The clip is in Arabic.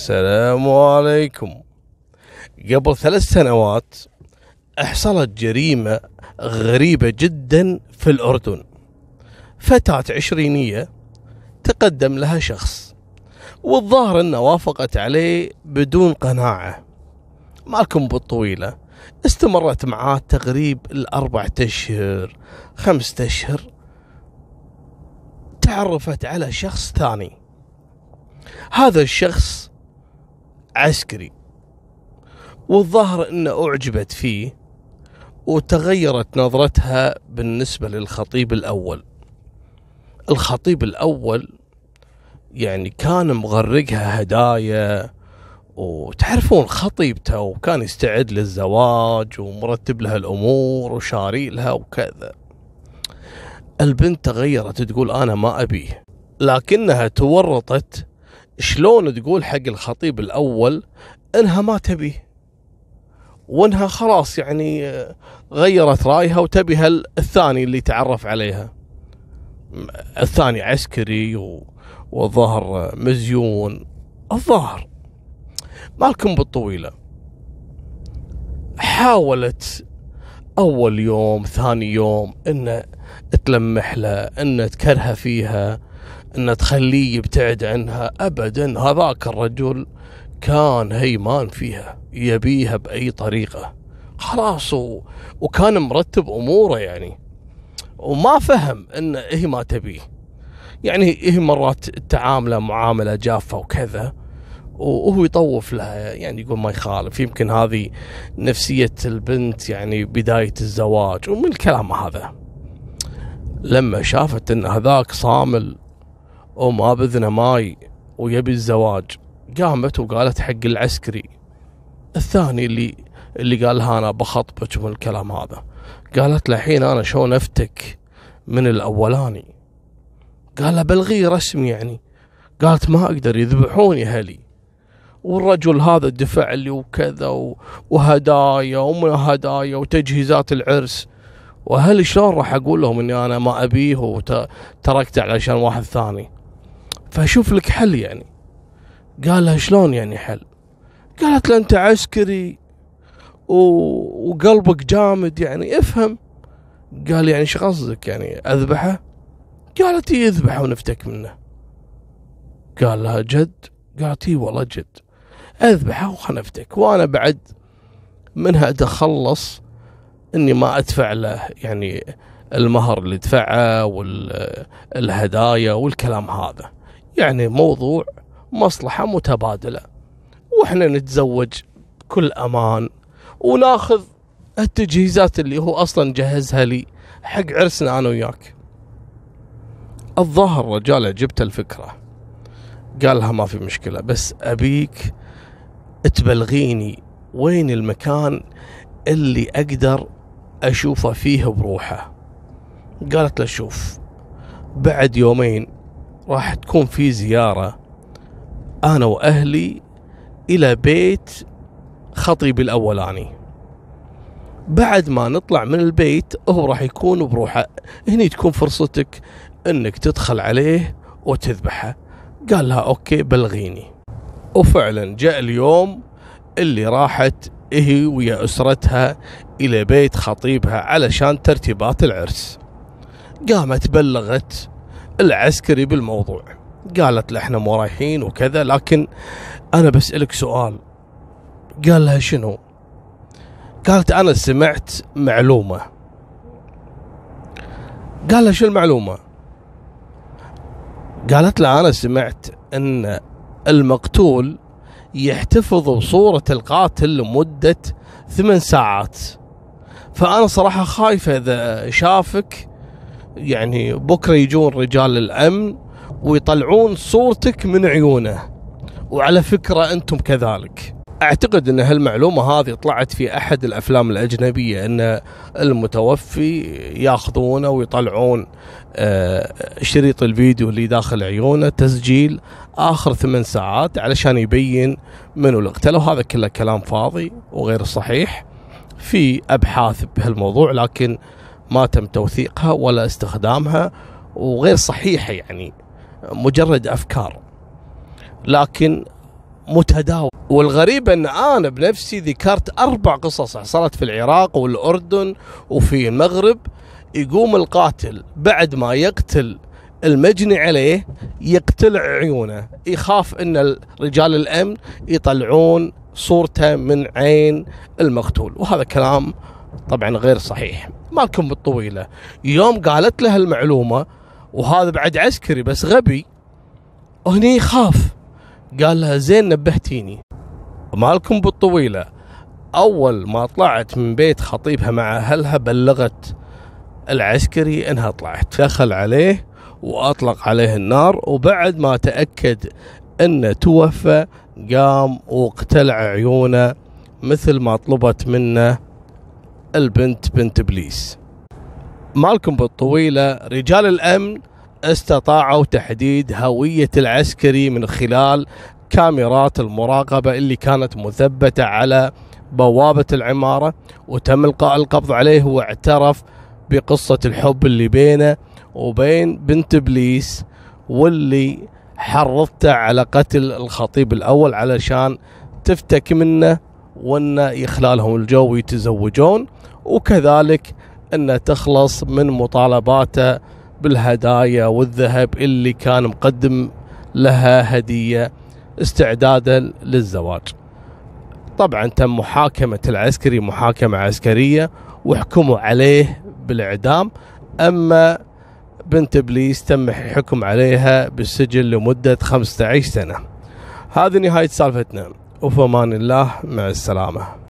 السلام عليكم. قبل ثلاث سنوات حصلت جريمة غريبة جدا في الأردن. فتاة عشرينية تقدم لها شخص والظاهر أنه وافقت عليه بدون قناعة. مالكم بالطويلة استمرت معاه تقريب الأربعة أشهر خمسة أشهر. تعرفت على شخص ثاني. هذا الشخص عسكري. والظاهر انه أعجبت فيه وتغيرت نظرتها بالنسبة للخطيب الأول. الخطيب الأول يعني كان مغرقها هدايا وتعرفون خطيبته وكان يستعد للزواج ومرتب لها الأمور وشاري لها وكذا. البنت تغيرت تقول أنا ما أبيه لكنها تورطت شلون تقول حق الخطيب الأول إنها ما تبيه وإنها خلاص يعني غيرت رأيها وتبي الثاني اللي تعرف عليها. الثاني عسكري والظهر مزيون. الظاهر مالكم بالطويلة. حاولت أول يوم ثاني يوم إن تلمح له إن تكرهه فيها. إن تخليه يبتعد عنها ابدا. هذاك الرجل كان هيمان فيها يبيها بأي طريقة. خلاص. وكان مرتب أموره يعني. وما فهم إن هي ما تبيه يعني هي مرات تعامله معاملة جافة وكذا وهو يطوف لها يعني يقول ما يخالف. يمكن هذه نفسية البنت يعني بداية الزواج ومن الكلام هذا. لما شافت إن هذاك صامل وما بذنا ماي ويبي الزواج. قامت وقالت حق العسكري الثاني اللي اللي قال لها أنا بخطبك من الكلام هذا. قالت له الحين أنا شلون افتك من الأولاني؟ قال له بلغيه رسمي يعني. قالت ما أقدر يذبحوني أهلي. والرجل هذا دفع لي وكذا وهدايا ومن هدايا وتجهيزات العرس. وأهلي شلون راح أقول لهم إني أنا ما أبيه وتركته علشان واحد ثاني؟ فأشوف لك حل يعني. قال لها شلون يعني حل؟ قالت له أنت عسكري. وقلبك جامد يعني افهم. قال يعني إيش قصدك يعني؟ أذبحه؟ قالت اي اذبحه ونفتك منه. قال لها جد؟ قالت اي والله جد. أذبحه وخنفتك. وأنا بعد منها اتخلص إني ما أدفع له يعني المهر اللي دفعه والهدايا والكلام هذا. يعني موضوع مصلحة متبادلة. وإحنا نتزوج بكل أمان وناخذ التجهيزات اللي هو أصلا جهزها لي حق عرسنا أنا وياك. الظاهر رجال جبت الفكرة. قال لها ما في مشكلة بس أبيك تبلغيني وين المكان اللي أقدر أشوفه فيه بروحه. قالت له شوف بعد يومين راح تكون في زيارة أنا وأهلي إلى بيت خطيبي الأولاني. بعد ما نطلع من البيت هو راح يكون بروحه. هني تكون فرصتك إنك تدخل عليه وتذبحه. قال لها أوكي بلغيني. وفعلا جاء اليوم اللي راحت هي ويا أسرتها إلى بيت خطيبها علشان ترتيبات العرس. قامت بلغت العسكري بالموضوع. قالت له إحنا مو رايحين وكذا لكن أنا بسألك سؤال. قال لها شنو؟ قالت أنا سمعت معلومة. قال لها شو المعلومة؟ قالت له أنا سمعت إن المقتول يحتفظ بصورة القاتل لمدة ثمان ساعات. فأنا صراحة خايفة إذا شافك يعني بكرة يجون رجال الأمن ويطلعون صورتك من عيونه. وعلى فكرة أنتم كذلك. أعتقد أن هالمعلومة هذه طلعت في أحد الأفلام الأجنبية أن المتوفي ياخذونه ويطلعون آه، شريط الفيديو اللي داخل عيونه تسجيل آخر ثمان ساعات علشان يبين منو اللي قتله وهذا كله كلام فاضي وغير صحيح في أبحاث بهالموضوع لكن ما تم توثيقها ولا استخدامها وغير صحيحة يعني مجرد أفكار. لكن متداول. والغريب أن أنا بنفسي ذكرت أربع قصص حصلت في العراق والأردن وفي المغرب يقوم القاتل بعد ما يقتل المجني عليه يقتلع عيونه. يخاف إن رجال الأمن يطلعون صورته من عين المقتول. وهذا كلام طبعا غير صحيح. مالكم بالطويلة. يوم قالت له المعلومة وهذا بعد عسكري بس غبي هني يخاف قال لها زين نبهتيني. مالكم بالطويلة. أول ما طلعت من بيت خطيبها مع أهلها بلغت العسكري إنها طلعت. دخل عليه وأطلق عليه النار وبعد ما تأكد إنه توفى قام واقتلع عيونه مثل ما طلبت منه البنت بنت إبليس. مالكم بالطويلة رجال الأمن استطاعوا تحديد هوية العسكري من خلال كاميرات المراقبة اللي كانت مثبتة على بوابة العمارة وتم إلقاء القبض عليه واعترف بقصة الحب اللي بينه وبين بنت إبليس واللي حرضته على قتل الخطيب الأول علشان تفتك منه وانه يخلالهم الجو ويتزوجون وكذلك انه تخلص من مطالباته بالهدايا والذهب اللي كان مقدم لها هدية استعدادا للزواج. طبعا تم محاكمة العسكري محاكمة عسكرية وحكموا عليه بالإعدام أما بنت إبليس تم الحكم عليها بالسجن لمدة 15 سنة. هذه نهاية سالفتنا وفي أمان الله مع السلامة.